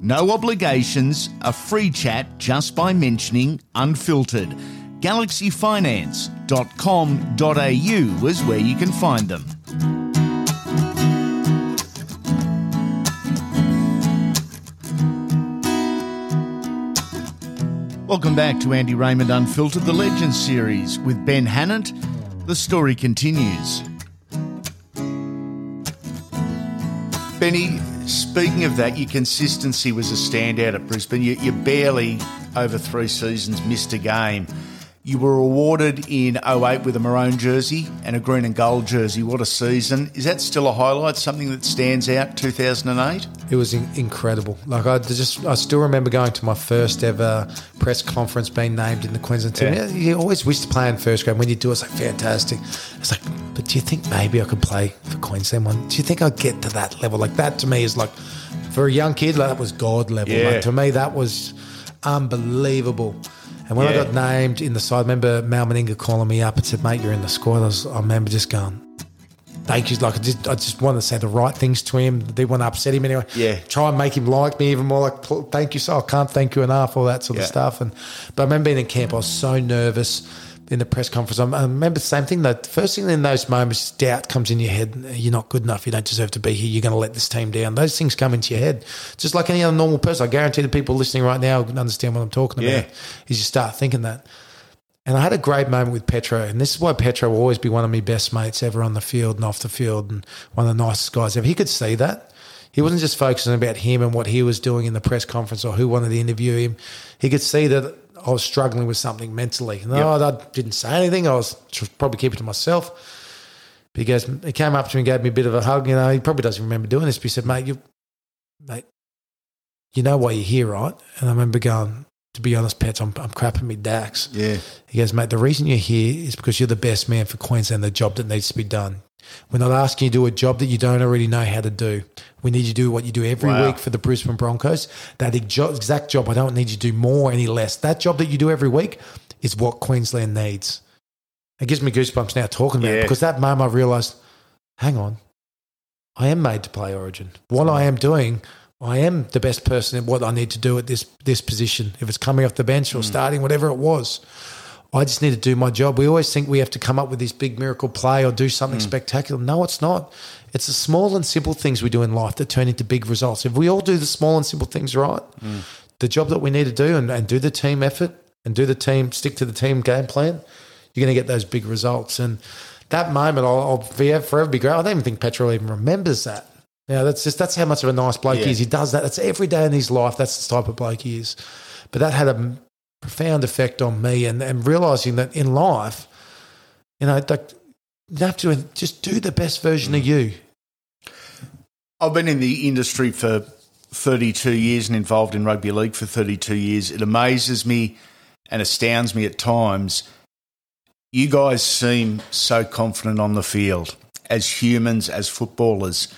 No obligations, a free chat just by mentioning Unfiltered. GalaxyFinance.com.au is where you can find them. Welcome back to Andy Raymond Unfiltered, the Legends series with Ben Hannant. The story continues. Benny, speaking of that, your consistency was a standout at Brisbane. You, you barely, over three seasons, missed a game. You were awarded in 08 with a maroon jersey and a green and gold jersey. What a season. Is that still a highlight, something that stands out 2008? It was in- incredible. Like I just, I still remember going to my first ever press conference, being named in the Queensland team. Yeah. You always wish to play in first grade. When you do, it's like fantastic. It's like, but do you think maybe I could play for Queensland one? Do you think I'd get to that level? Like that to me is like, for a young kid, like, that was God level. Yeah. Like, to me, that was unbelievable. And when Yeah. I got named in the side, I remember Mal Meninga calling me up and said, "Mate, you're in the squad." I, was, I remember just going, "Thank you." Like I just, I just wanted to say the right things to him. Didn't want to upset him anyway. Yeah. Try and make him like me even more. Like, thank you, so I can't thank you enough. All that sort Yeah. of stuff. And but I remember being in camp, I was so nervous in the press conference. I remember the same thing. The first thing in those moments, doubt comes in your head. You're not good enough. You don't deserve to be here. You're going to let this team down. Those things come into your head, just like any other normal person. I guarantee the people listening right now can understand what I'm talking about. Yeah. Is you start thinking that. And I had a great moment with Petro, and this is why Petro will always be one of my best mates ever on the field and off the field, and one of the nicest guys ever. He could see that. He wasn't just focusing about him and what he was doing in the press conference or who wanted to interview him. He could see that I was struggling with something mentally. No, I didn't say anything. I was probably keeping it to myself. Because he came up to me and gave me a bit of a hug. You know, he probably doesn't remember doing this, but he said, "Mate, you, mate, you know why you're here, right?" And I remember going, "To be honest, Pets, I'm, I'm crapping me Dax." Yeah. He goes, mate, the reason you're here is because you're the best man for Queensland, the job that needs to be done. We're not asking you to do a job that you don't already know how to do. We need you to do what you do every Wow. week for the Brisbane Broncos. That exact job, I don't need you to do more, any less. That job that you do every week is what Queensland needs. It gives me goosebumps now talking about Yeah. it because that moment I realised, hang on, I am made to play Origin. What I am doing, I am the best person at what I need to do at this this position. If it's coming off the bench or hmm. starting, whatever it was, I just need to do my job. We always think we have to come up with this big miracle play or do something hmm. spectacular. No, it's not. It's the small and simple things we do in life that turn into big results. If we all do the small and simple things right, hmm. the job that we need to do and, and do the team effort and do the team, stick to the team game plan, you're going to get those big results. And that moment, I'll, I'll be- forever be great. I don't even think Petro even remembers that. Yeah, that's just that's how much of a nice bloke Yeah. he is. He does that. That's every day in his life. That's the type of bloke he is. But that had a profound effect on me, and, and realizing that in life, you know, like you have to just do the best version of mm. you. I've been in the industry for 32 years and involved in rugby league for 32 years. It amazes me and astounds me at times. You guys seem so confident on the field as humans, as footballers.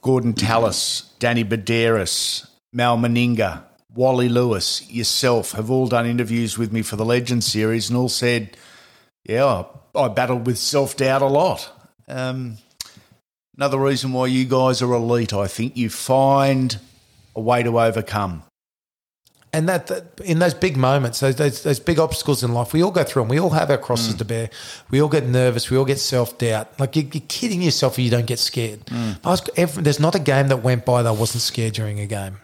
Gordon Tallis, Danny Buderus, Mal Meninga, Wally Lewis, yourself have all done interviews with me for the Legend series and all said, Yeah, I, I battled with self doubt a lot. Um, Another reason why you guys are elite, I think, you find a way to overcome. And that, that in those big moments, those, those those big obstacles in life, we all go through them. We all have our crosses to bear. We all get nervous. We all get self doubt. Like you, you're kidding yourself if you don't get scared. I was, every, there's not a game that went by that I wasn't scared during a game.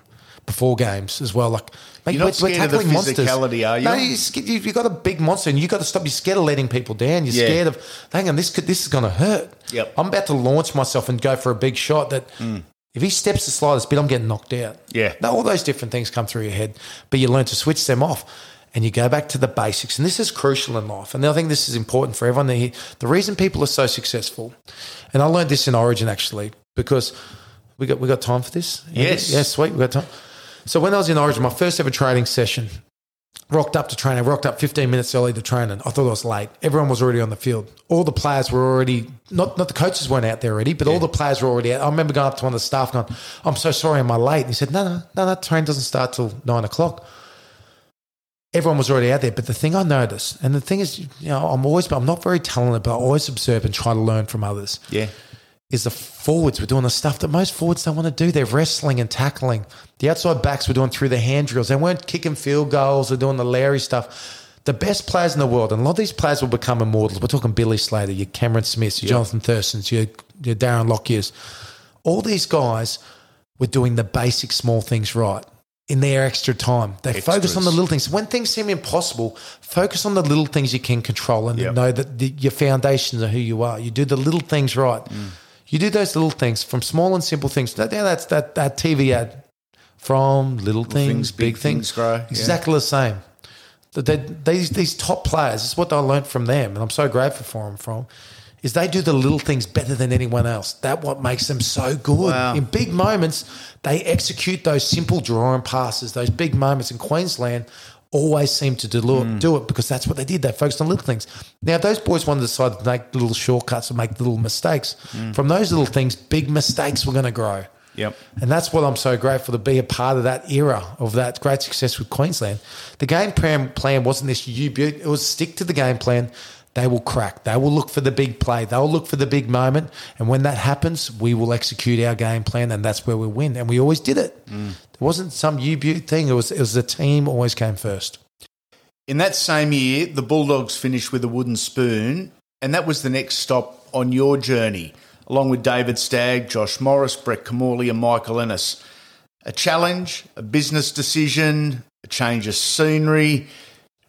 Before games as well. Like, mate, You're not scared of the physicality, are you? No, you you've got a big monster and you've got to stop. You're scared of letting people down. You're Yeah. scared of, hang on, this could, this is going to hurt. Yep. I'm about to launch myself and go for a big shot that mm. if he steps the slightest bit, I'm getting knocked out. Yeah. Now, all those different things come through your head, but you learn to switch them off and you go back to the basics. And this is crucial in life. And I think this is important for everyone. hear. The reason people are so successful, and I learned this in Origin actually, because we got we got time for this? Yes. Yeah, sweet. We got time. So when I was in Origin, my first ever training session, rocked up to training, rocked up 15 minutes early to training. I thought I was late. Everyone was already on the field. All the players were already, not, not the coaches weren't out there already, but all the players were already out. I remember going up to one of the staff going, I'm so sorry, am I late? And he said, no, no, no, no, train doesn't start till nine o'clock. Everyone was already out there. But the thing I noticed, and the thing is, you know, I'm always, I'm not very talented, but I always observe and try to learn from others Yeah. Is the forwards were doing the stuff that most forwards don't want to do. They're wrestling and tackling. The outside backs were doing through the hand drills. They weren't kicking field goals or doing the Larry stuff. The best players in the world, and a lot of these players will become immortals. We're talking Billy Slater, your Cameron Smiths, your Johnathan Thurstons, your, your Darren Lockyers. All these guys were doing the basic small things right in their extra time. They focus on the little things. When things seem impossible, focus on the little things you can control and Yep. know that the, your foundations are who you are. You do the little things right. Mm. You do those little things from small and simple things. That, yeah, that's that, that TV ad from little, things, things, big, big things, things grow. Yeah. Exactly the same. That they, these these top players, this is what I learned from them, and I'm so grateful for them. From is they do the little things better than anyone else. That what makes them so good. Wow. In big moments, they execute those simple drawing passes. Those big moments in Queensland always seem to do, Hmm. do it because that's what they did. They focused on little things. Now, if those boys wanted to decide to make little shortcuts and make little mistakes, Hmm. from those little things, big mistakes were going to grow. Yep. And that's what I'm so grateful to be a part of that era of that great success with Queensland. The game plan, plan wasn't this you it was stick to the game plan. They will crack. They will look for the big play. They'll look for the big moment. And when that happens, we will execute our game plan and that's where we win. And we always did it. Mm. It wasn't some you beaut thing. It was it was the team always came first. In that same year, the Bulldogs finished with a wooden spoon, and that was the next stop on your journey, along with David Stagg, Josh Morris, Brett Kimmorley, and Michael Ennis. A challenge, a business decision, a change of scenery,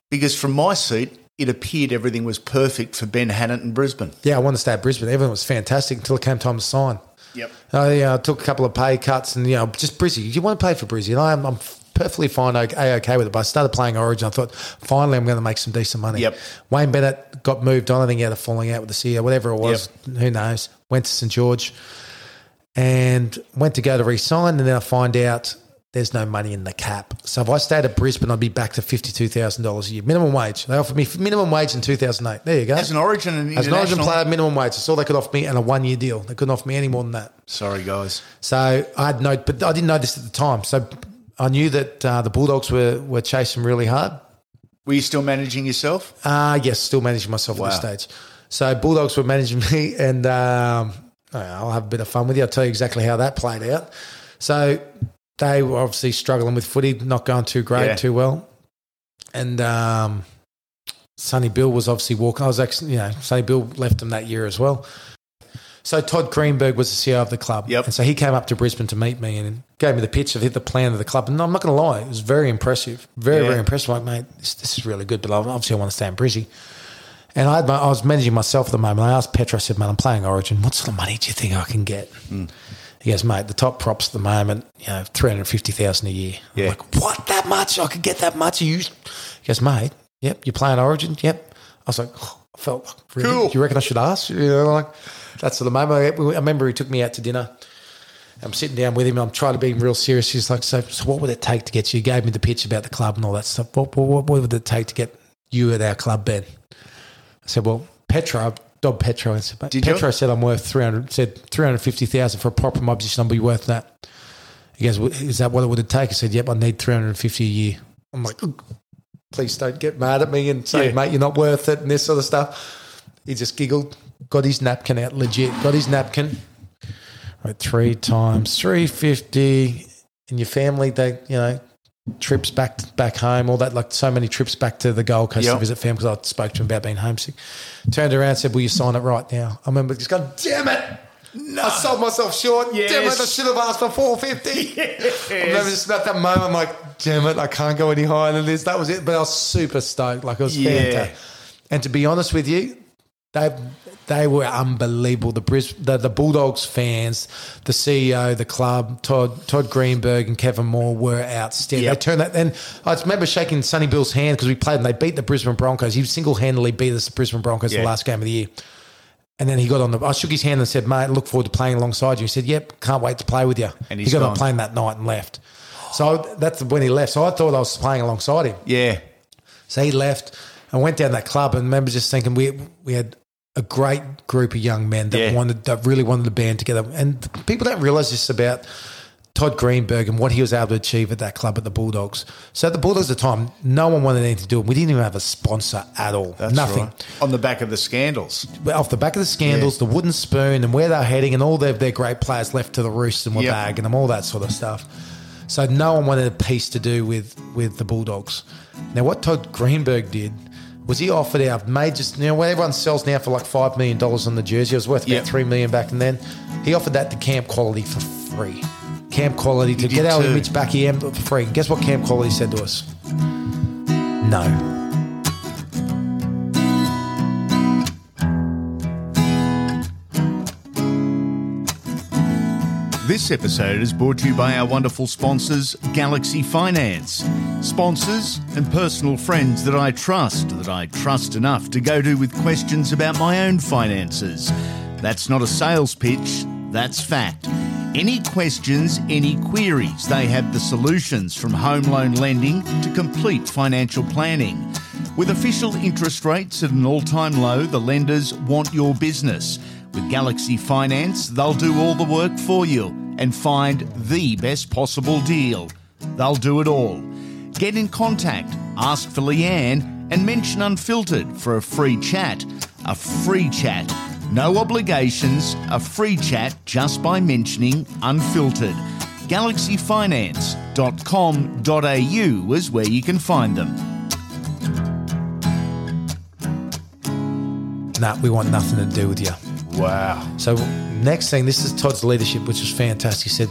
because from my seat, it appeared everything was perfect for Ben Hannant in Brisbane. Yeah, I wanted to stay at Brisbane. Everything was fantastic until it came time to sign. Yep. I uh, took a couple of pay cuts and, you know, just Brizzy. You want to play for Brizzy? And I'm, I'm perfectly fine, okay, okay with it. But I started playing Origin. I thought, finally, I'm going to make some decent money. Yep. Wayne Bennett got moved on. I think he had a falling out with the CEO, whatever it was. Who knows? Went to St. George and went to go to re-sign. And then I find out there's no money in the cap. So if I stayed at Brisbane, I'd be back to $52,000 a year. Minimum wage. They offered me minimum wage in 2008. There you go. As an Origin and As an Origin player, minimum wage. That's all they could offer me, and a one-year deal. They couldn't offer me any more than that. Sorry, guys. So I had no, but I didn't know this at the time. So I knew that uh, the Bulldogs were were chasing really hard. Were you still managing yourself? Uh yes, still managing myself Wow. at this stage. So Bulldogs were managing me, and um, I'll have a bit of fun with you. I'll tell you exactly how that played out. So they were obviously struggling with footy, not going too great, Yeah. too well, and um, Sonny Bill was obviously walking. I was actually, you know, Sonny Bill left them that year as well. So Todd Greenberg was the CEO of the club, Yep. and so he came up to Brisbane to meet me and gave me the pitch of the plan of the club. And I'm not going to lie, it was very impressive, very Yeah. very impressive. Like, mate, this, this is really good, but obviously I want to stay in Brizzy. And I, had my, I was managing myself at the moment. I asked Petro, I said, man, I'm playing Origin. What sort of money do you think I can get? He goes, mate, the top props at the moment, you know, 350000 a year. Yeah. I'm like, what, that much? I could get that much? Are you? He goes, mate, yep, you're playing Origin? Yep. I was like, oh, I felt like, really? Cool. Do you reckon I should ask? You know, like, that's the moment. I, I remember he took me out to dinner. I'm sitting down with him. I'm trying to be real serious. He's like, so, so what would it take to get you? He gave me the pitch about the club and all that stuff. What, what, what would it take to get you at our club, Ben? I said, well, Petro, Dob Petro. I said, Did you? Said I'm worth 300, said 350,000 for a prop in my position. I'll be worth that. He goes, is that what it would take? I said, yep, I need 350 a year. I'm like, please don't get mad at me and say, Yeah. mate, you're not worth it and this sort of stuff. He just giggled, got his napkin out, legit, got his napkin. Right, three times 350 and your family, they, you know, trips back back home, all that, like so many trips back to the Gold Coast Yep. to visit family because I spoke to him about being homesick. Turned around and said, Will you sign it right now? I remember just going, Damn it. I sold myself short. Yes. Damn it, I should have asked for 450. I remember just about that moment, I'm like, damn it, I can't go any higher than this. That was it. But I was super stoked. Like, it was Yeah. fantastic. And to be honest with you, they they were unbelievable. The, Bris, the the Bulldogs fans, the CEO, the club, Todd Todd Greenberg and Kevin Moore were outstanding. Yep. They turned that. And I remember shaking Sonny Bill's hand because we played and they beat the Brisbane Broncos. He single handedly beat us, the Brisbane Broncos, Yeah. the last game of the year. And then he got on the. I shook his hand and said, "Mate, look forward to playing alongside you." He said, "Yep, can't wait to play with you." And he got gone. on plane that night and left. So that's when he left. So I thought I was playing alongside him. Yeah. So he left and went down that club and remember just thinking we we had a great group of young men that Yeah. wanted that really wanted to band together. And people don't realise this about Todd Greenberg and what he was able to achieve at that club at the Bulldogs. So at the Bulldogs at the time, no one wanted anything to do. We didn't even have a sponsor at all. That's Nothing. right. On the back of the scandals. Off the back of the scandals, the wooden spoon, and where they're heading, and all their, their great players left to the roost and were Yep. bagging them, all that sort of stuff. So no one wanted a piece to do with with the Bulldogs. Now, what Todd Greenberg did was he offered our majors, you know, what everyone sells now for like five million dollars on the jersey. It was worth about Yep. three million back and then. He offered that to Camp Quality for free. Camp Quality to get our too. image back here for free. Guess what Camp Quality said to us? No. This episode is brought to you by our wonderful sponsors, Galaxy Finance. Sponsors and personal friends that I trust, that I trust enough to go to with questions about my own finances. That's not a sales pitch, that's fact. Any questions, any queries, they have the solutions from home loan lending to complete financial planning. With official interest rates at an all time low, the lenders want your business. With Galaxy Finance, they'll do all the work for you and find the best possible deal. They'll do it all. Get in contact, ask for Leanne, and mention Unfiltered for a free chat. A free chat. No obligations, a free chat just by mentioning Unfiltered. GalaxyFinance.com.au is where you can find them. Nah, we want nothing to do with you. Wow. So next thing, this is Todd's leadership, which was fantastic. He said,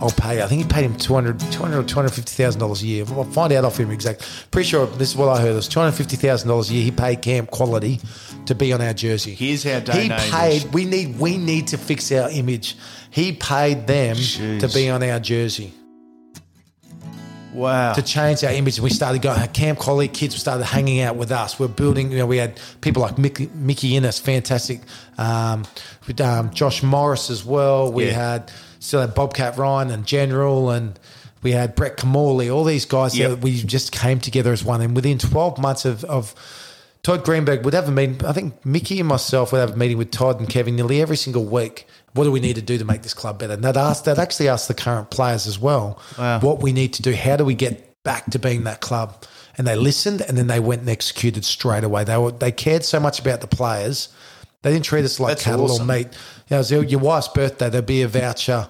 "I'll pay." I think he paid him 200 200 or two hundred fifty thousand dollars a year. I'll find out off him exactly. Pretty sure this is what I heard. It was two hundred fifty thousand dollars a year. He paid Camp Quality to be on our jersey. Here's our He paid. We need. We need to fix our image. He paid them Jeez. to be on our jersey Wow. to change our image. And we started going, Camp Quality kids started hanging out with us. We're building, you know, we had people like Mickey, Mickey Ennis, fantastic. Um, with um, Josh Morris as well. We Yeah. had still had Bobcat Ryan and General and we had Brett Kimmorley, all these guys Yep. that we just came together as one. And within 12 months of, of Todd Greenberg would have a meeting. I think Mickey and myself would have a meeting with Todd and Kevin nearly every single week. What do we need to do to make this club better? And they'd ask, they'd actually ask the current players as well Wow. what we need to do. How do we get back to being that club? And they listened and then they went and executed straight away. They were, they cared so much about the players. They didn't treat us like That's cattle awesome. or meat. You know, it was your, your wife's birthday, there'd be a voucher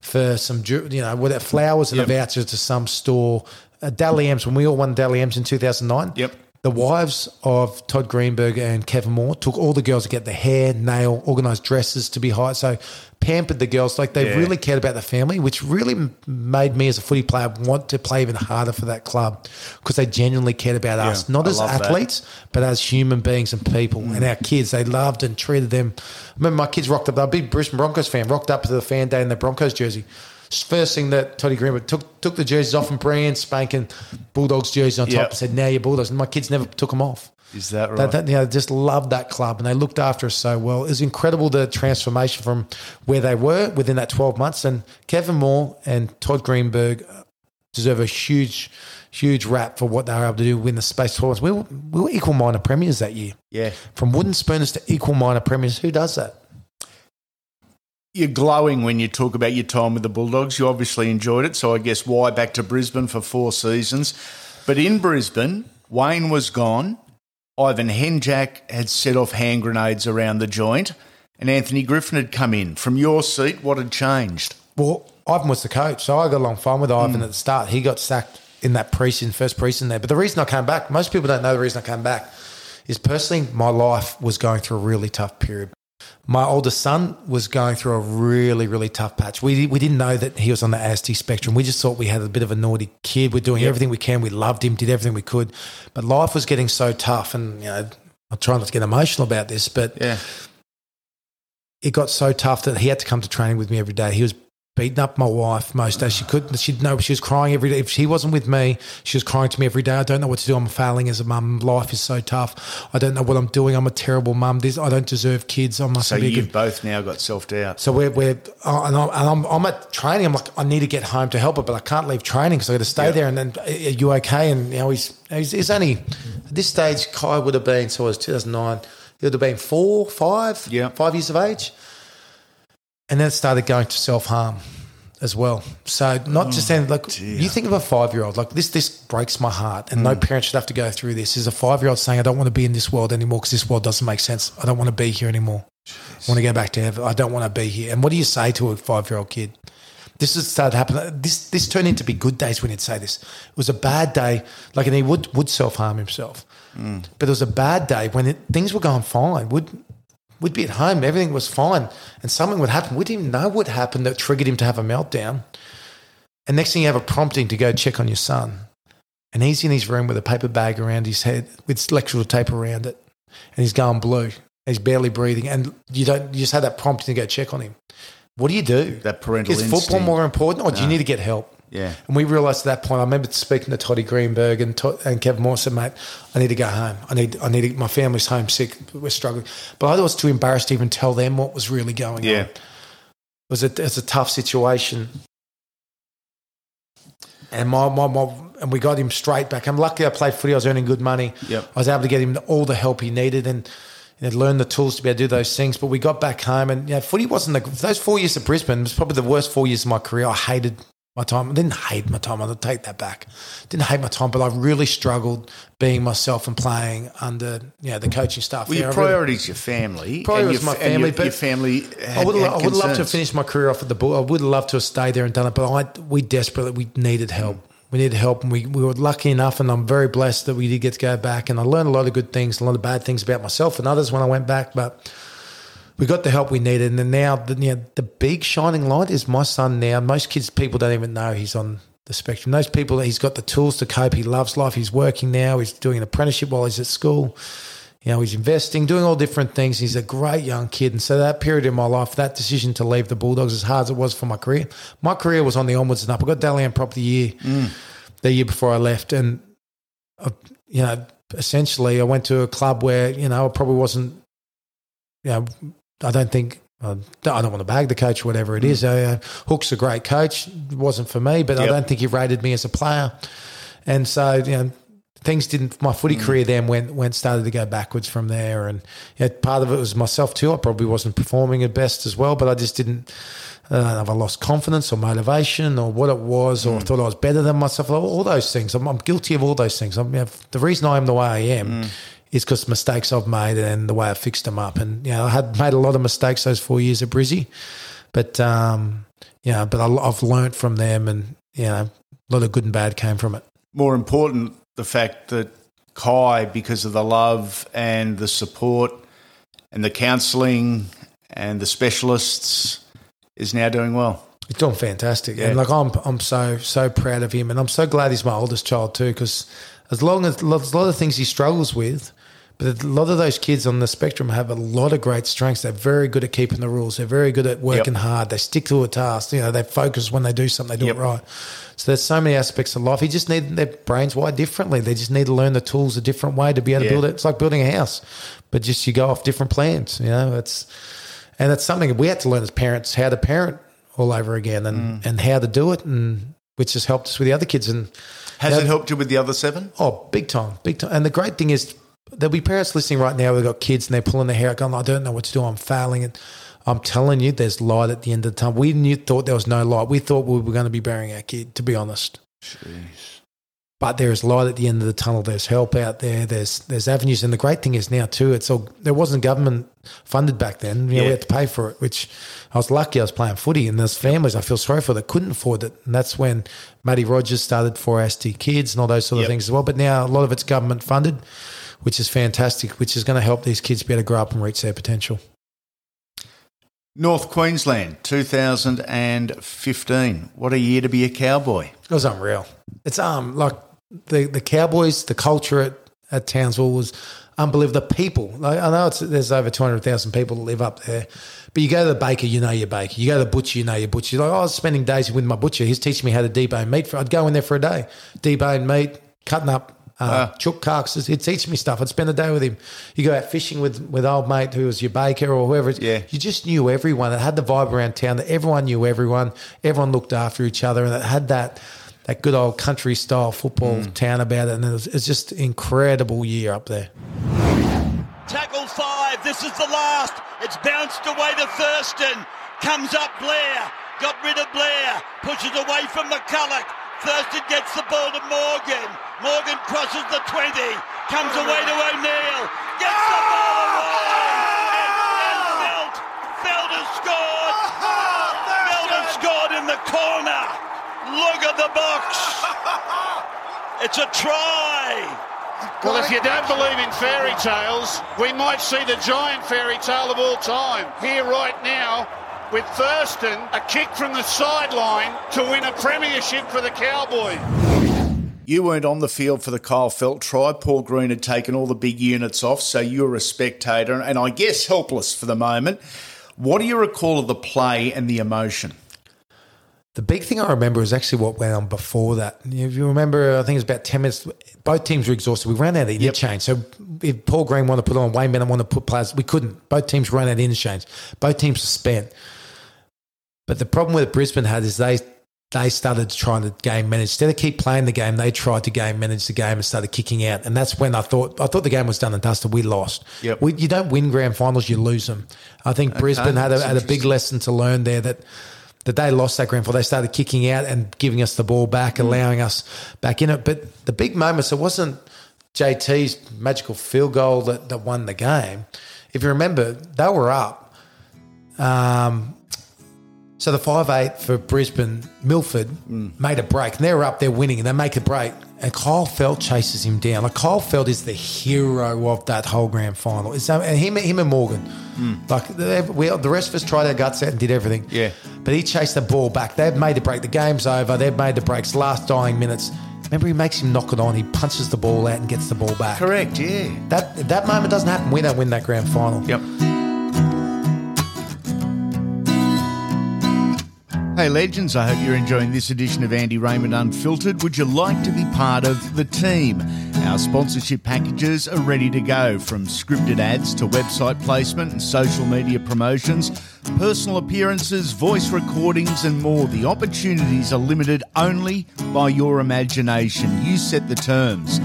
for some, you know, with flowers and Yep. a voucher to some store. Uh, Dally M's, when we all won Dally M's in 2009, Yep. The wives of Todd Greenberg and Kevin Moore took all the girls to get their hair, nail, organised dresses to be high. So pampered the girls. Like they Yeah. really cared about the family, which really made me as a footy player want to play even harder for that club because they genuinely cared about us, not I as love that. athletes, but as human beings and people. Mm. And our kids, they loved and treated them. I remember my kids rocked up. They're a big Brisbane Broncos fan, rocked up to the fan day in the Broncos jersey. First thing that Toddy Greenberg took took the jerseys off and brand spanking Bulldogs jerseys on top Yep. and said, "Now you're Bulldogs." And my kids never took them off. Is that right? They, they, you know, just loved that club and they looked after us so well. It was incredible the transformation from where they were within that 12 months. And Kevin Moore and Todd Greenberg uh, deserve a huge, huge rap for what they were able to do win the space of 12 months. We were, we were equal minor premiers that year. yeah. From wooden spooners to equal minor premiers. Who does that? You're glowing when you talk about your time with the Bulldogs. You obviously enjoyed it, so I guess why back to Brisbane for four seasons. But in Brisbane, Wayne was gone. Ivan Henjak had set off hand grenades around the joint, and Anthony Griffin had come in. From your seat, what had changed? Well, Ivan was the coach, so I got along fine with Ivan hmm. at the start. He got sacked in that preseason, first preseason there. But the reason I came back, most people don't know the reason I came back, is personally my life was going through a really tough period. My oldest son was going through a really, really tough patch. We, we didn't know that he was on the ASD spectrum. We just thought we had a bit of a naughty kid. We're doing everything we can. We loved him, did everything we could. But life was getting so tough. And, you know, I'm trying not to get emotional about this, but Yeah. it got so tough that he had to come to training with me every day. He was beating up my wife most days. She couldn't. She'd know she was crying every day. If he wasn't with me, she was crying to me every day. I don't know what to do. I'm failing as a mum. Life is so tough. I don't know what I'm doing. I'm a terrible mum. This I don't deserve kids. I must So be you've good. both now got self doubt. So we're we're uh, and, I'm, and I'm, I'm at training. I'm like I need to get home to help her, but I can't leave training because I got to stay Yeah. there. And then are you okay? And you know he's he's, he's only at this stage. Kai would have been so it was 2009. He would have been four, five, Yeah. five years of age. And then it started going to self harm as well. So not just saying like oh, dear. you think of a five year old like this. This breaks my heart, and no hmm. parent should have to go through this. Is a five year old saying, "I don't want to be in this world anymore because this world doesn't make sense. I don't want to be here anymore. I want to go back to heaven. I don't want to be here." And what do you say to a five year old kid? This has started happening. This this turned into be good days when he'd say this. It was a bad day, like, and he would would self harm himself. Hmm. But it was a bad day when it, things were going fine. Would would be at home, everything was fine, and something would happen. We didn't even know what happened that triggered him to have a meltdown. And next thing you have a prompting to go check on your son, and he's in his room with a paper bag around his head with electrical tape around it, and he's going blue. He's barely breathing, and you don't. You just had that prompting to go check on him. What do you do? That parental Is football instinct. more important, or do you need to get help? Yeah. And we realised at that point. I remember speaking to Toddy Greenberg and Todd, and Kevin said, "Mate, I need to go home. I need, I need. To, my family's homesick. We're struggling." But I was too embarrassed to even tell them what was really going Yeah. on. It was a, it was a tough situation. And my, my, my, and we got him straight back. I'm lucky I played footy. I was earning good money. Yep. I was able to get him all the help he needed and you know, learn the tools to be able to do those things. But we got back home and you know, footy wasn't the, those four years at Brisbane was probably the worst four years of my career. I hated my time. I didn't hate my time. I'll take that back. Didn't hate my time, but I really struggled being myself and playing under you know the coaching staff. Well, there. your I really- is your family. Priority was your, my f- and your- family, but your family. I would had I would loved to finish my career off at the bull. I would love to have stayed there and done it, but I we desperately we needed help. We needed help, and we, we were lucky enough, and I'm very blessed that we did get to go back. And I learned a lot of good things, a lot of bad things about myself and others when I went back, but we got the help we needed. And then now, the, you know, the big shining light is my son. Now, most kids, people don't even know he's on the spectrum. Those people he's got the tools to cope. He loves life. He's working now. He's doing an apprenticeship while he's at school. You know, he's investing, doing all different things. He's a great young kid. And so that period in my life, that decision to leave the Bulldogs, as hard as it was for my career, my career was on the onwards and up. I got Dally M Prop the year, mm. the year before I left. And, I, you know, essentially I went to a club where, you know, I probably wasn't, you know, I don't think, I don't want to bag the coach or whatever it hmm. is. Uh, Hook's a great coach. It wasn't for me, but I don't think he rated me as a player. And so, you know, things didn't. My footy hmm. career then went went started to go backwards from there, and you know, part of it was myself too. I probably wasn't performing at best as well, but I just didn't. I don't know if I lost confidence or motivation or what it was, or I thought I was better than myself. All, all those things. I'm, I'm guilty of all those things. I'm, you know, the reason I am the way I am is because mistakes I've made and the way I fixed them up. And you know, I had made a lot of mistakes those four years at Brizzy, but um, you know, but I, I've learnt from them, and you know, a lot of good and bad came from it. More important, the fact that Kai, because of the love and the support and the counselling and the specialists, is now doing well. He's doing fantastic, Yeah. and like I'm, I'm so so proud of him, and I'm so glad he's my oldest child too. Because as long as there's a lot of things he struggles with, but a lot of those kids on the spectrum have a lot of great strengths. They're very good at keeping the rules. They're very good at working hard. They stick to a task. You know, they focus when they do something. They do Yep. it right. So there's so many aspects of life. He just need their brains wired differently. They just need to learn the tools a different way to be able to Yeah. build it. It's like building a house, but just you go off different plans. You know, it's and it's something we had to learn as parents how to parent all over again and, mm. and how to do it and which has helped us with the other kids and Has it helped you with the other seven? oh big time big time and the great thing is there'll be parents listening right now who've got kids and they're pulling their hair out going I don't know what to do I'm failing and I'm telling you there's light at the end of the tunnel we knew thought there was no light we thought we were going to be burying our kid to be honest Jeez. but there is light at the end of the tunnel. There's help out there. There's there's avenues, and the great thing is now too. It's all there wasn't government funded back then. You know, Yeah. we had to pay for it. Which I was lucky. I was playing footy, and there's families I feel sorry for that couldn't afford it. And that's when Matty Rogers started for SD Kids and all those sort Yep. of things as well. But now a lot of it's government funded, which is fantastic. Which is going to help these kids be able to grow up and reach their potential. North Queensland, 2015. What a year to be a cowboy. It was unreal. It's um like the the Cowboys, the culture at, at Townsville was unbelievable. The people, like, I know it's, there's over two hundred thousand people that live up there, but you go to the baker, you know your baker. You go to the butcher, you know your butcher. You're like, oh, I was spending days with my butcher. He's teaching me how to debone meat. For, I'd go in there for a day, debone meat, cutting up uh, chook carcasses. He'd teach me stuff. I'd spend a day with him. You go out fishing with, with old mate who was your baker or whoever. Yeah. You just knew everyone. It had the vibe around town that everyone knew everyone. Everyone looked after each other, and it had that that good old country style football town about it. And it was, it's just incredible year up there. Tackle five. This is the last. It's bounced away to Thurston. Comes up Blair. Got rid of Blair. Pushes away from McCullough. Thurston gets the ball to Morgan. Morgan crosses the 20. Comes away to O'Neill. Gets the ball away. And, and Feldt. Feldt has scored. Has scored in the corner. Look at the box. It's a try. Well, if you don't believe in fairy tales, we might see the giant fairy tale of all time here right now with Thurston, a kick from the sideline to win a premiership for the Cowboys. You weren't on the field for the Kyle Feldt try. Paul Green had taken all the big units off, so you were a spectator and I guess helpless for the moment. What do you recall of the play and the emotion? The big thing I remember is actually what went on before that. If you remember, I think it was about 10 minutes. Both teams were exhausted. We ran out of interchange. So if Paul Green wanted to put on, Wayne Bennett wanted to put players, we couldn't. Both teams ran out of interchange. Both teams were spent. But the problem with Brisbane had is they they started trying to game manage. Instead of keep playing the game, they tried to game manage the game and started kicking out. And that's when I thought I thought the game was done and dusted. We lost. Yep. We, you don't win grand finals, you lose them. I think Brisbane had a, had a big lesson to learn there that that they lost that grand final. They started kicking out and giving us the ball back, Mm. allowing us back in it. But the big moments, it wasn't JT's magical field goal that, that won the game. If you remember, they were up. Um, so the five eight for Brisbane, Milford mm. made a break, and they're up, they're winning, and they make a break. And Kyle Feldt chases him down. Like Kyle Feldt is the hero of that whole grand final. It's, uh, and him, him and Morgan, mm. like they- we, the rest of us tried our guts out and did everything. Yeah. but he chased the ball back. They've made the break. The game's over. They've made the breaks. Last dying minutes. Remember, he makes him knock it on. He punches the ball out and gets the ball back. Correct, yeah. That that moment doesn't happen, we don't win that grand final. Yep. Hey, legends, I hope you're enjoying this edition of Andy Raymond Unfiltered. Would you like to be part of the team? Our sponsorship packages are ready to go from scripted ads to website placement and social media promotions, personal appearances, voice recordings, and more. The opportunities are limited only by your imagination. You set the terms.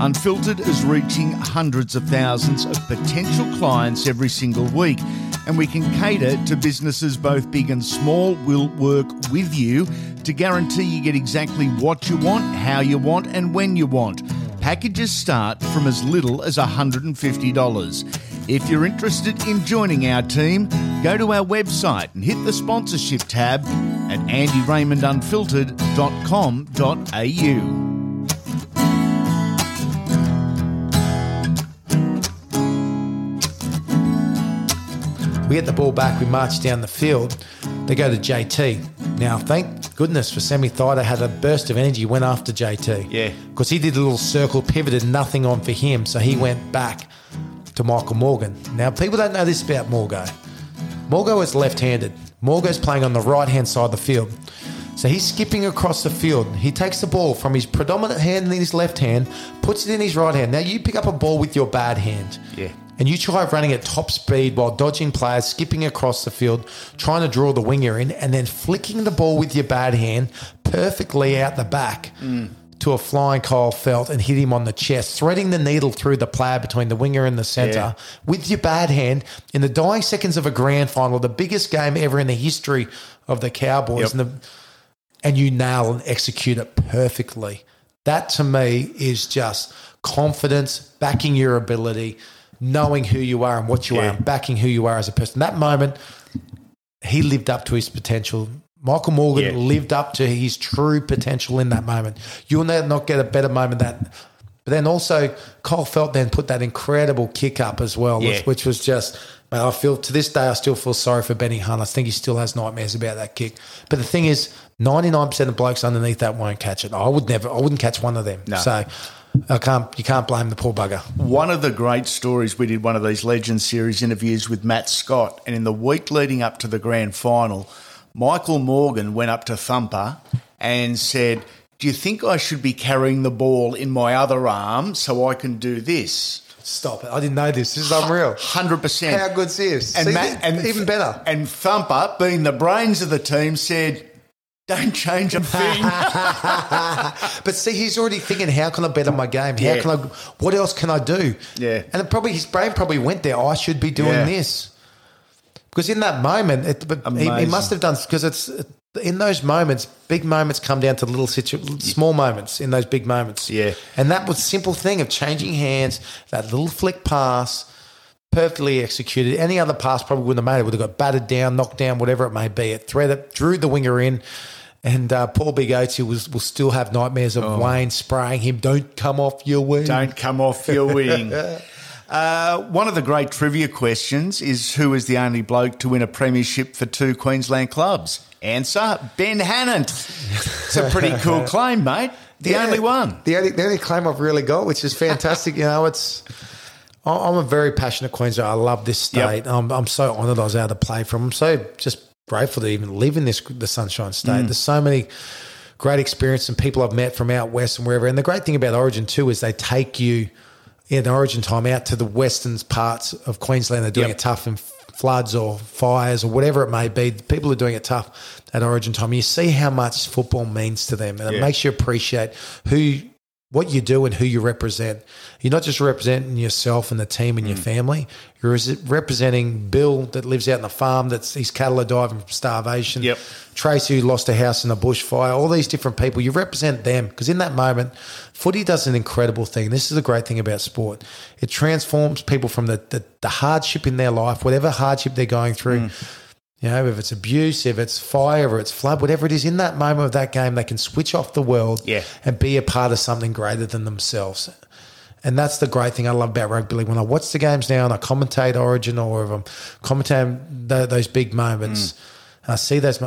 Unfiltered is reaching hundreds of thousands of potential clients every single week, and we can cater to businesses both big and small. We'll work with you to guarantee you get exactly what you want, how you want, and when you want. Packages start from as little as $150. If you're interested in joining our team, go to our website and hit the sponsorship tab at andyraymondunfiltered.com.au. We get the ball back, we march down the field. They go to JT. Now, thank goodness for Semi Thaiday had a burst of energy, went after JT. Yeah. Because he did a little circle, pivoted, nothing on for him. So he went back to Michael Morgan. Now, people don't know this about Morgo. Morgo is left handed. Morgo's playing on the right hand side of the field. So he's skipping across the field. He takes the ball from his predominant hand in his left hand, puts it in his right hand. Now you pick up a ball with your bad hand. Yeah. And you try running at top speed while dodging players, skipping across the field, trying to draw the winger in, and then flicking the ball with your bad hand perfectly out the back mm. to a flying Kyle Feldt and hit him on the chest, threading the needle through the player between the winger and the centre Yeah. with your bad hand in the dying seconds of a grand final, the biggest game ever in the history of the Cowboys. Yep. And, the, and you nail and execute it perfectly. That to me is just confidence, backing your ability, knowing who you are and what you are, and backing who you are as a person. That moment, he lived up to his potential. Michael Morgan Yeah. lived up to his true potential in that moment. You'll not get a better moment than. But then also, Cole Feldt then put that incredible kick up as well, Yeah. which, which was just But I feel to this day, I still feel sorry for Benny Hunt. I think he still has nightmares about that kick. But the thing is, ninety nine percent of blokes underneath that won't catch it. I would never. I wouldn't catch one of them. No. So I can't. You can't blame the poor bugger. One of the great stories, we did one of these Legends series interviews with Matt Scott, and in the week leading up to the grand final, Michael Morgan went up to Thumper and said, Do you think I should be carrying the ball in my other arm so I can do this? Stop it! I didn't know this. This is unreal. 100%. How good's this? And, See, Matt, and even better. And Thumper, being the brains of the team, said, Don't change a thing. But see, he's already thinking, how can I better my game? How Yeah. can I? What else can I do? Yeah. And it probably his brain probably went there. I should be doing Yeah. this because in that moment, it, but he, he Amazing. must have done because it's in those moments. Big moments come down to little situ, small moments in those big moments. Yeah. and that was simple thing of changing hands. That little flick pass. Perfectly executed. Any other pass probably wouldn't have made it. Would have got battered down, knocked down, whatever it may be. It threaded, drew the winger in, and uh, Paul Big Oatsy was will still have nightmares of Wayne spraying him. Don't come off your wing. Oh. Don't come off your wing. Uh, one of the great trivia questions is who is the only bloke to win a premiership for two Queensland clubs? Answer Ben Hannant. It's a pretty cool claim, mate. The Yeah. only one. The only, the only claim I've really got, which is fantastic. you know, it's. I'm a very passionate Queenslander. I love this state. Yep. I'm, I'm so honoured I was able to play from. I'm so just grateful to even live in this the Sunshine State. Mm. There's so many great experience and people I've met from out west and wherever. And the great thing about Origin too is they take you in Origin time out to the western parts of Queensland. They're doing Yep. it tough in floods or fires or whatever it may be. People are doing it tough at Origin time. You see how much football means to them, and it makes you appreciate who. What you do and who you represent. You're not just representing yourself and the team Mm. and your family. You're representing Bill that lives out in the farm. That's his cattle are diving from starvation. Yep. Tracy who lost a house in a bushfire, all these different people, you represent them because in that moment, footy does an incredible thing. This is the great thing about sport. It transforms people from the, the, the hardship in their life, whatever hardship they're going through, Mm. You know, if it's abuse, if it's fire, or it's flood, whatever it is, in that moment of that game, they can switch off the world Yeah. and be a part of something greater than themselves. And that's the great thing I love about rugby league. When I watch the games now and I commentate Origin or if I'm commentating th- those big moments, mm. and I see those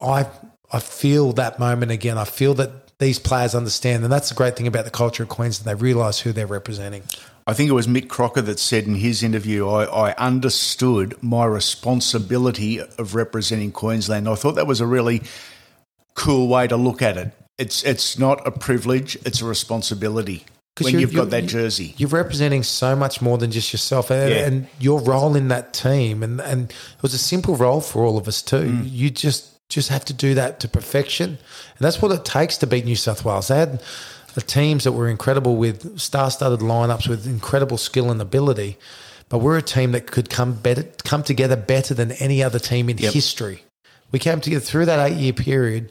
I I feel that moment again. I feel that these players understand, and that's the great thing about the culture of Queensland. They realise who they're representing. I think it was Mick Crocker that said in his interview, I, I understood my responsibility of representing Queensland. I thought that was a really cool way to look at it. It's it's not a privilege, it's a responsibility when you've got that jersey. You're representing so much more than just yourself and, Yeah. and your role in that team. And, and it was a simple role for all of us too. Mm. You just just have to do that to perfection. And that's what it takes to beat New South Wales. They had the teams that were incredible with star-studded lineups with incredible skill and ability. But we're a team that could come better, come together better than any other team in Yep. history. We came together through that eight-year period.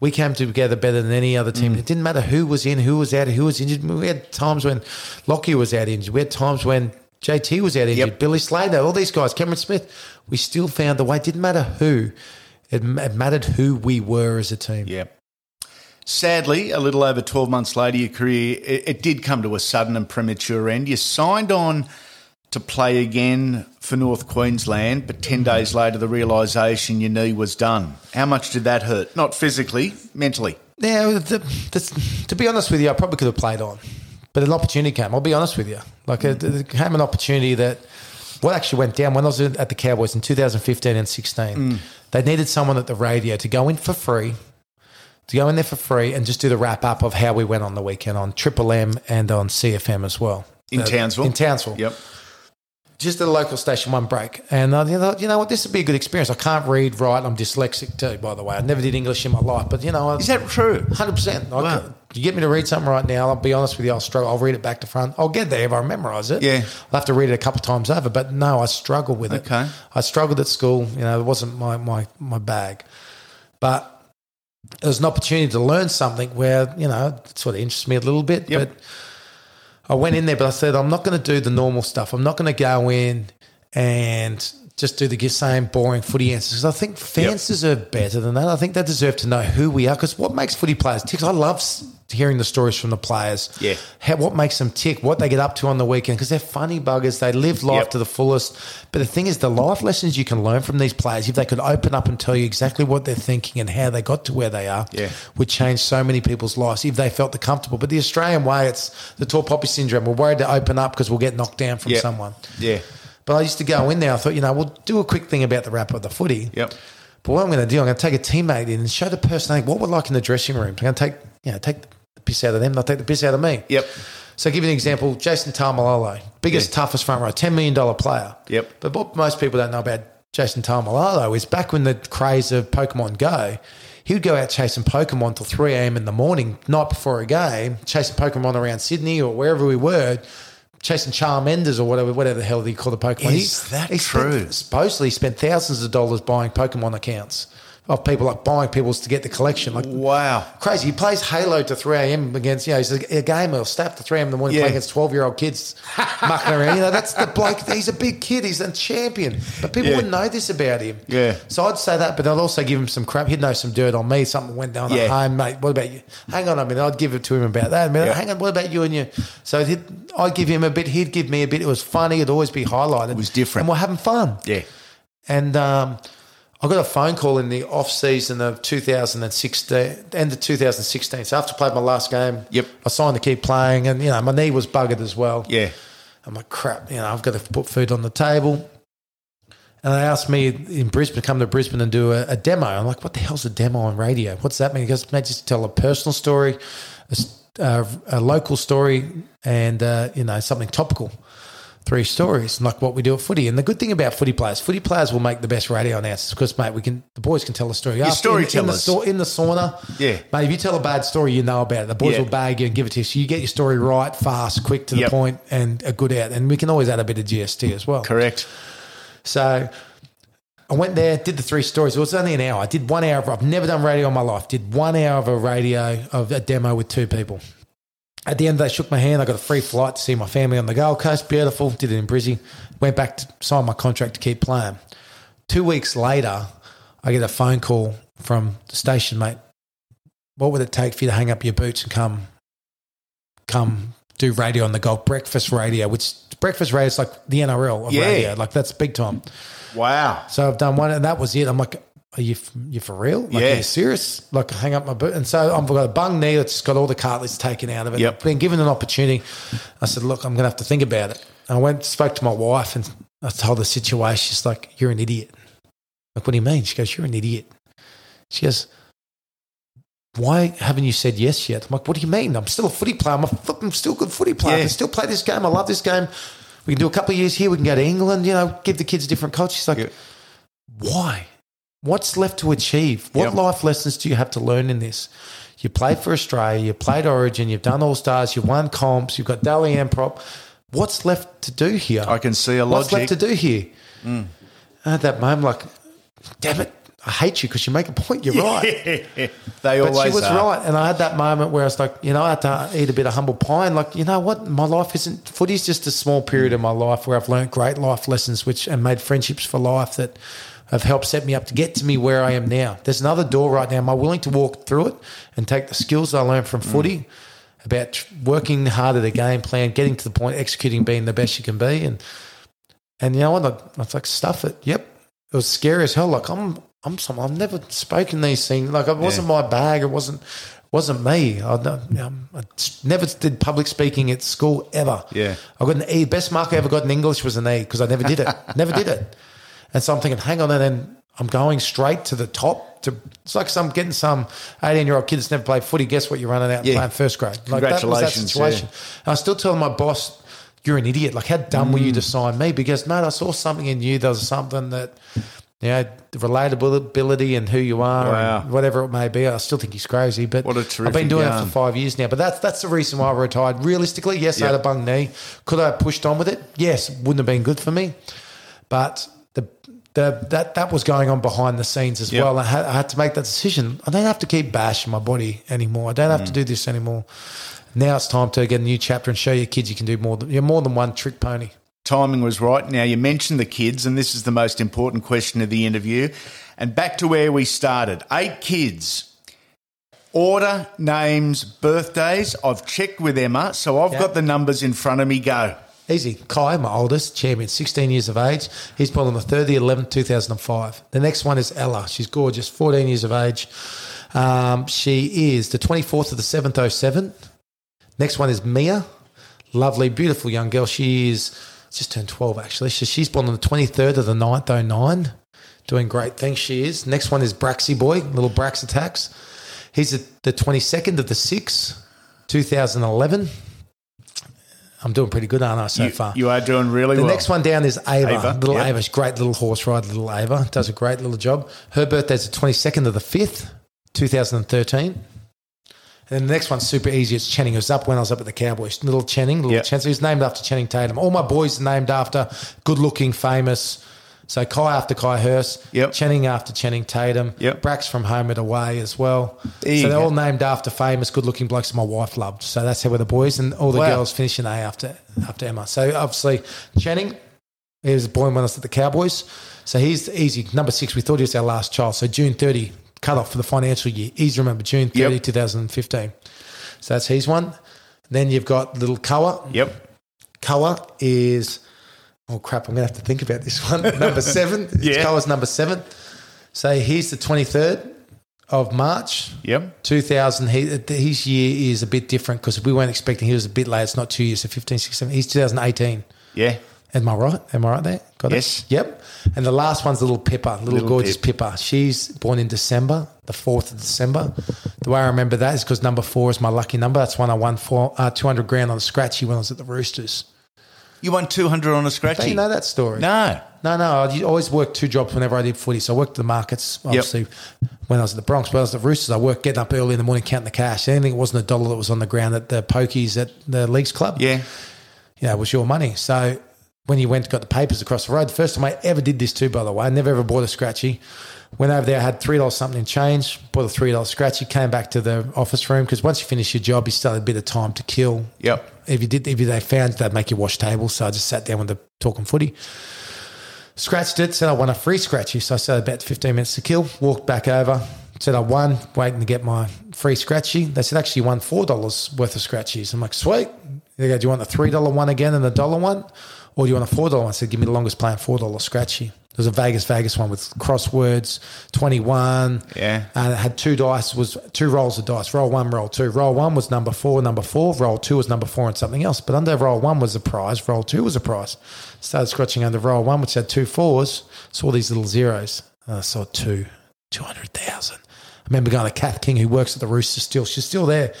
We came together better than any other Mm. team. It didn't matter who was in, who was out, who was injured. We had times when Lockie was out injured. We had times when JT was out injured. Yep. Billy Slater, all these guys, Cameron Smith. We still found a way. It didn't matter who. It, it mattered who we were as a team. Yeah. Sadly, a little over 12 months later, your career, it, it did come to a sudden and premature end. You signed on to play again for North Queensland, but 10 days later, the realisation your knee was done. How much did that hurt? Not physically, mentally. Yeah, the, the, to be honest with you, I probably could have played on, but an opportunity came. I'll be honest with you. Like it, it came an opportunity that what actually went down when I was at the Cowboys in 2015 and 16. Mm. They needed someone at the radio to go in for free, to go in there for free and just do the wrap up of how we went on the weekend on Triple M and on CFM as well. In Uh, Townsville? In Townsville Yep. just at a local station, one break. And I thought, you know what, this would be a good experience. I can't read, write. I'm dyslexic too, by the way. I never did English in my life, but you know, I- Is that true? 100%. I Wow. You get me to read something right now, I'll be honest with you, I'll struggle. I'll read it back to front. I'll get there if I memorize it. Yeah. I'll have to read it a couple of times over, but no, I struggle with it. Okay. I struggled at school. You know, it wasn't my, my, my bag. But it was an opportunity to learn something where, you know, it sort of interests me a little bit. Yep. But I went in there, but I said, I'm not going to do the normal stuff. I'm not going to go in and just do the same boring footy answers. I think fans Yep. deserve better than that. I think they deserve to know who we are. Because what makes footy players tick? I love hearing the stories from the players. Yeah. How, what makes them tick? What they get up to on the weekend? Because they're funny buggers. They live life Yep. to the fullest. But the thing is, the life lessons you can learn from these players, if they could open up and tell you exactly what they're thinking and how they got to where they are, Yeah. would change so many people's lives if they felt the comfortable. But the Australian way, it's the tall poppy syndrome. We're worried to open up because we'll get knocked down from Yep. someone. Yeah. But I used to go in there. I thought, you know, we'll do a quick thing about the wrap of the footy. Yep. But what I'm going to do, I'm going to take a teammate in and show the personality what we're like in the dressing room. I'm going to take, you know, take the piss out of them. They'll take the piss out of me. Yep. So, I'll give you an example. Jason Taumalolo, biggest, Yeah. toughest front row, $10 million player. Yep. But what most people don't know about Jason Taumalolo is back when the craze of Pokemon Go, he would go out chasing Pokemon till 3 a.m. in the morning, night before a game, chasing Pokemon around Sydney or wherever we were, chasing Charmanders or whatever, whatever the hell they call the Pokemon. Is that spent- true? supposedly spent thousands of dollars buying Pokemon accounts of people like buying people's to get the collection. Like Wow. crazy. He plays Halo to 3 a.m. against, you know, he's a, a gamer. He'll stay up to 3 a.m. in the morning Yeah. playing against 12 year old kids mucking around. You know, that's the bloke. He's a big kid. He's a champion. But people Yeah. wouldn't know this about him. Yeah. So I'd say that, but I'd also give him some crap. He'd know some dirt on me. Something went down Yeah. at home, mate. What about you? Hang on a minute. I'd give it to him about that. I mean, Yeah. hang on. What about you and you? So he'd, I'd give him a bit. He'd give me a bit. It was funny. It'd always be highlighted. It was different. And we're having fun. Yeah. And um, I got a phone call in the off season of 2016, end of 2016. So after I played my last game, Yep. I signed to keep playing, and you know my knee was buggered as well. Yeah. I'm like, crap, you know, I've got to put food on the table. And they asked me in Brisbane to come to Brisbane and do a, a demo. I'm like, what the hell's a demo on radio? What's that mean? He goes, mate, just tell a personal story, a, s- uh, a local story, and uh, you know something topical. Three stories, and like what we do at footy. And the good thing about footy players, footy players will make the best radio announcers because, mate, we can the boys can tell a story. In- in, the, storytellers. sau- in the sauna, Yeah. mate. If you tell a bad story, you know about it. The boys Yeah. will bag you and give it to you. So you get your story right, fast, quick to the Yep. point, and a good out. And we can always add a bit of GST as well. Correct. So I went there, did the three stories. It was only an hour. I did one hour. Of, I've never done radio in my life. Did one hour of a radio of a demo with two people. At the end, they shook my hand. I got a free flight to see my family on the Gold Coast. Beautiful. Did it in Brizzy. Went back to sign my contract to keep playing. Two weeks later, I get a phone call from the station, mate. What would it take for you to hang up your boots and come, come do radio on the Gold Breakfast Radio? Which breakfast radio is like the NRL of Yeah. radio. Like that's big time. Wow. So I've done one, and that was it. I'm like, are you you for real? Like, Yeah. are you serious? Like, I hang up my boot. And so I've got a bung knee that's got all the cartilage taken out of it. Yep. I've been given an opportunity. I said, look, I'm going to have to think about it. And I went, spoke to my wife, and I told her the situation. She's like, you're an idiot. Like, what do you mean? She goes, you're an idiot. She goes, why haven't you said yes yet? I'm like, what do you mean? I'm still a footy player. I'm, a, I'm still a good footy player. I can still play this game. I love this game. We can do a couple of years here. We can go to England, you know, give the kids a different culture. She's like, Yeah. why? What's left to achieve? What Yep. life lessons do you have to learn in this? You played for Australia, you played Origin, you've done All Stars, you've won comps, you've got Dally and prop. What's left to do here? I can see a logic. What's left to do here? And at that moment, like, damn it, I hate you because you make a point. You're right. they But always she was are. right. And I had that moment where I was like, you know, I had to eat a bit of humble pie. And like, you know what? My life isn't, footy's just a small period of my life where I've learned great life lessons, which and made friendships for life that have helped set me up to get to me where I am now. There's another door right now. Am I willing to walk through it and take the skills I learned from footy about working hard at a game plan, getting to the point, executing, being the best you can be? And, and you know what? I, I was like, stuff it. Yep. It was scary as hell. Like I'm, I'm some. I've never spoken these things. Like it wasn't my bag. It wasn't, wasn't me. I, um, I never did public speaking at school ever. Yeah. I got an E. Best mark I ever got in English was an E because I never did it. never did it. And so I'm thinking, hang on, and then I'm going straight to the top. To it's like some getting some 18 year old kid that's never played footy. Guess what? You're running out and Yeah. playing first grade. Like that was that Congratulations, situation. And I still tell my boss, "You're an idiot. Like, how dumb were you Mm. to sign me?" Because mate, I saw something in you. There was something that. You know, the relatability and who you are, Wow. and whatever it may be. I still think he's crazy, but What a I've been doing it for five years now. But that's that's the reason why I retired. Realistically, yes, I had a Yep. bung knee. Could I have pushed on with it? Yes, wouldn't have been good for me. But the that that was going on behind the scenes as Yep. well. I had, I had to make that decision. I don't have to keep bashing my body anymore. I don't have to Mm. do this anymore. Now it's time to get a new chapter and show your kids you can do more than you're more than one trick pony. timing was right. Now, you mentioned the kids, and this is the most important question of the interview. And back to where we started eight kids. Order, names, birthdays. I've checked with Emma, so I've Yeah. got the numbers in front of me. Go. Easy. Kai, my oldest, champion, 16 years of age. He's born on the 3rd of the 11th, 2005. The next one is Ella. She's gorgeous, 14 years of age. Um, she is the 24th of the 7th, 07. Next one is Mia. Lovely, beautiful young girl. She is just turned 12, actually. So she's born on the 23rd of the 9th, 09. Doing great things, she is. Next one is Braxy Boy, little Brax attacks. He's the 22nd of the 6th, 2011. I'm doing pretty good, aren't I, so you, far? you are doing really The well. The next one down is Ava. Ava, Little yep. Ava. Great little horse rider, little Ava. Does a great little job. Her birthday's the 22nd of the 5th, 2013. And then the next one's super easy. It's Channing. It was up when I was up at the Cowboys. Little Channing, little Yep. Channing. So he's named after Channing Tatum. All my boys are named after good looking, famous. So Kai after Kai Hurst. Yep. Channing after Channing Tatum. Yep. Brax from Home and Away as well. There so they're go. all named after famous, good looking blokes that my wife loved. So that's how we're the boys. And all the Wow. girls finish an A after, after Emma. So obviously, Channing, he was born when I was at the Cowboys. So he's easy. Number six, we thought he was our last child. So June 30, cut off for the financial year. Easy to remember, June 30, Yep. 2015. So that's his one. Then you've got little Koa. Yep. Koa is, oh crap, I'm going to have to think about this one. number seven. Yeah. Koa's number seven. So he's the 23rd of March. Yep. 2000, he, his year is a bit different because we weren't expecting he was a bit late. It's not two years, so 15, 16. He's 2018. Yeah. Am I right? Am I right there? Got Yes. it? Yep. And the last one's a little Pippa, little, Little gorgeous Pip. Pippa. She's born in December, the 4th of December. The way I remember that is because number four is my lucky number. That's when I won four, uh, 200 grand on a scratchy when I was at the Roosters. You won 200 on a scratchy? Don't you know that story? No. No, no. I always worked two jobs whenever I did footy. So I worked at the markets, obviously, when I was at the Broncos. But I was at the Roosters. I worked getting up early in the morning counting the cash. Anything that wasn't a dollar that was on the ground at the pokies at the Leagues Club, Yeah. yeah, it was your money. So when you went got the papers across the road, the first time I ever did this too, by the way, I never ever bought a scratchy. Went over there, had three dollars something in change, bought a three dollar scratchy, came back to the office room because once you finish your job, you still had a bit of time to kill. Yep. If you did, if they found they'd make you wash tables, so I just sat down with the talking footy, scratched it, said I won a free scratchy, so I said about fifteen minutes to kill. Walked back over, said I won, waiting to get my free scratchy. They said actually you won four dollars worth of scratchies. I'm like sweet. They go, do you want the three dollar one again and the dollar one, or do you want a four dollar one? I said give me the longest playing four dollar scratchy. There was a Vegas Vegas one with crosswords, twenty one. Yeah. And it had two dice, was two rolls of dice. Roll one, roll two. Roll one was number four, number four. Roll two was number four and something else. But under roll one was a prize. Roll two was a prize. Started scratching under roll one, which had two fours. Saw these little zeros. I saw two, 200,000. I remember going to Kath King, who works at the Rooster still. She's still there.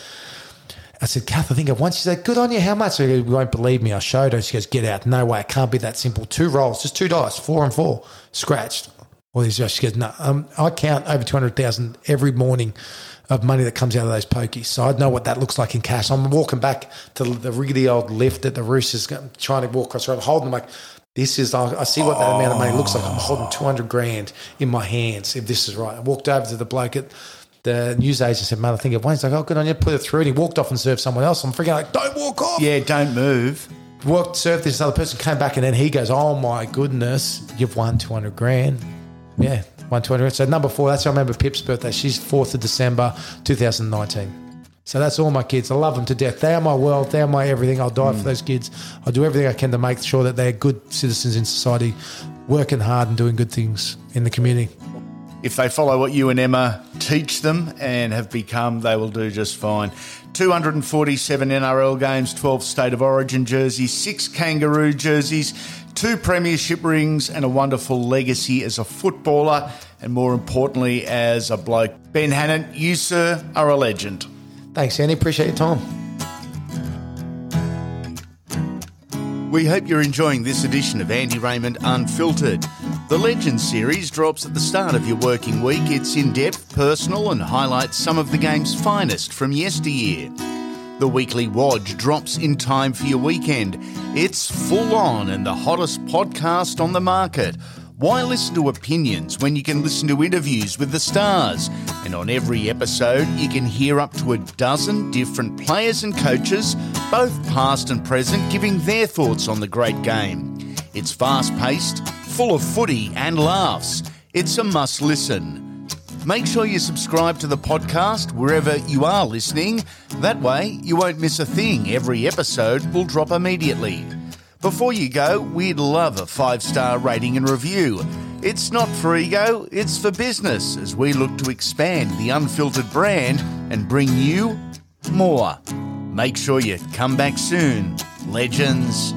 I said, Kath, I think I've won. She said, good on you. How much? I go, you won't believe me. I showed her. She goes, get out. No way. It can't be that simple. Two rolls, just two dice, four and four, scratched. All these guys. She goes, no, um, I count over 200,000 every morning of money that comes out of those pokies. So I know what that looks like in cash. I'm walking back to the really old lift that the Roosters, trying to walk across the road, holding like, this is, I see what that amount of money looks like. I'm holding 200 grand in my hands, if this is right. I walked over to the bloke at the news agent said, mate, I think I've won. He's like, oh, good on you, put it through. And he walked off and served someone else. I'm freaking like, don't walk off. Yeah, don't move. Worked, served this other person, came back, and then he goes, oh my goodness, you've won 200 grand. Yeah, won 200 grand. So number four, that's how I remember Pip's birthday. She's 4th of December, 2019. So that's all my kids. I love them to death. They are my world. They are my everything. I'll die for mm. those kids. I'll do everything I can to make sure that they're good citizens in society, working hard and doing good things in the community. If they follow what you and Emma teach them and have become, they will do just fine. 247 NRL games, 12 State of Origin jerseys, six Kangaroo jerseys, two Premiership rings, and a wonderful legacy as a footballer, and more importantly, as a bloke. Ben Hannant, you, sir, are a legend. Thanks, Andy. Appreciate your time. We hope you're enjoying this edition of Andy Raymond Unfiltered. The Legends series drops at the start of your working week. It's in depth, personal, and highlights some of the game's finest from yesteryear. The weekly Wodge drops in time for your weekend. It's full on and the hottest podcast on the market. Why listen to opinions when you can listen to interviews with the stars? And on every episode, you can hear up to a dozen different players and coaches, both past and present, giving their thoughts on the great game. It's fast paced, full of footy and laughs. It's a must listen. Make sure you subscribe to the podcast wherever you are listening. That way, you won't miss a thing. Every episode will drop immediately. Before you go, we'd love a five star rating and review. It's not for ego, it's for business as we look to expand the unfiltered brand and bring you more. Make sure you come back soon, legends.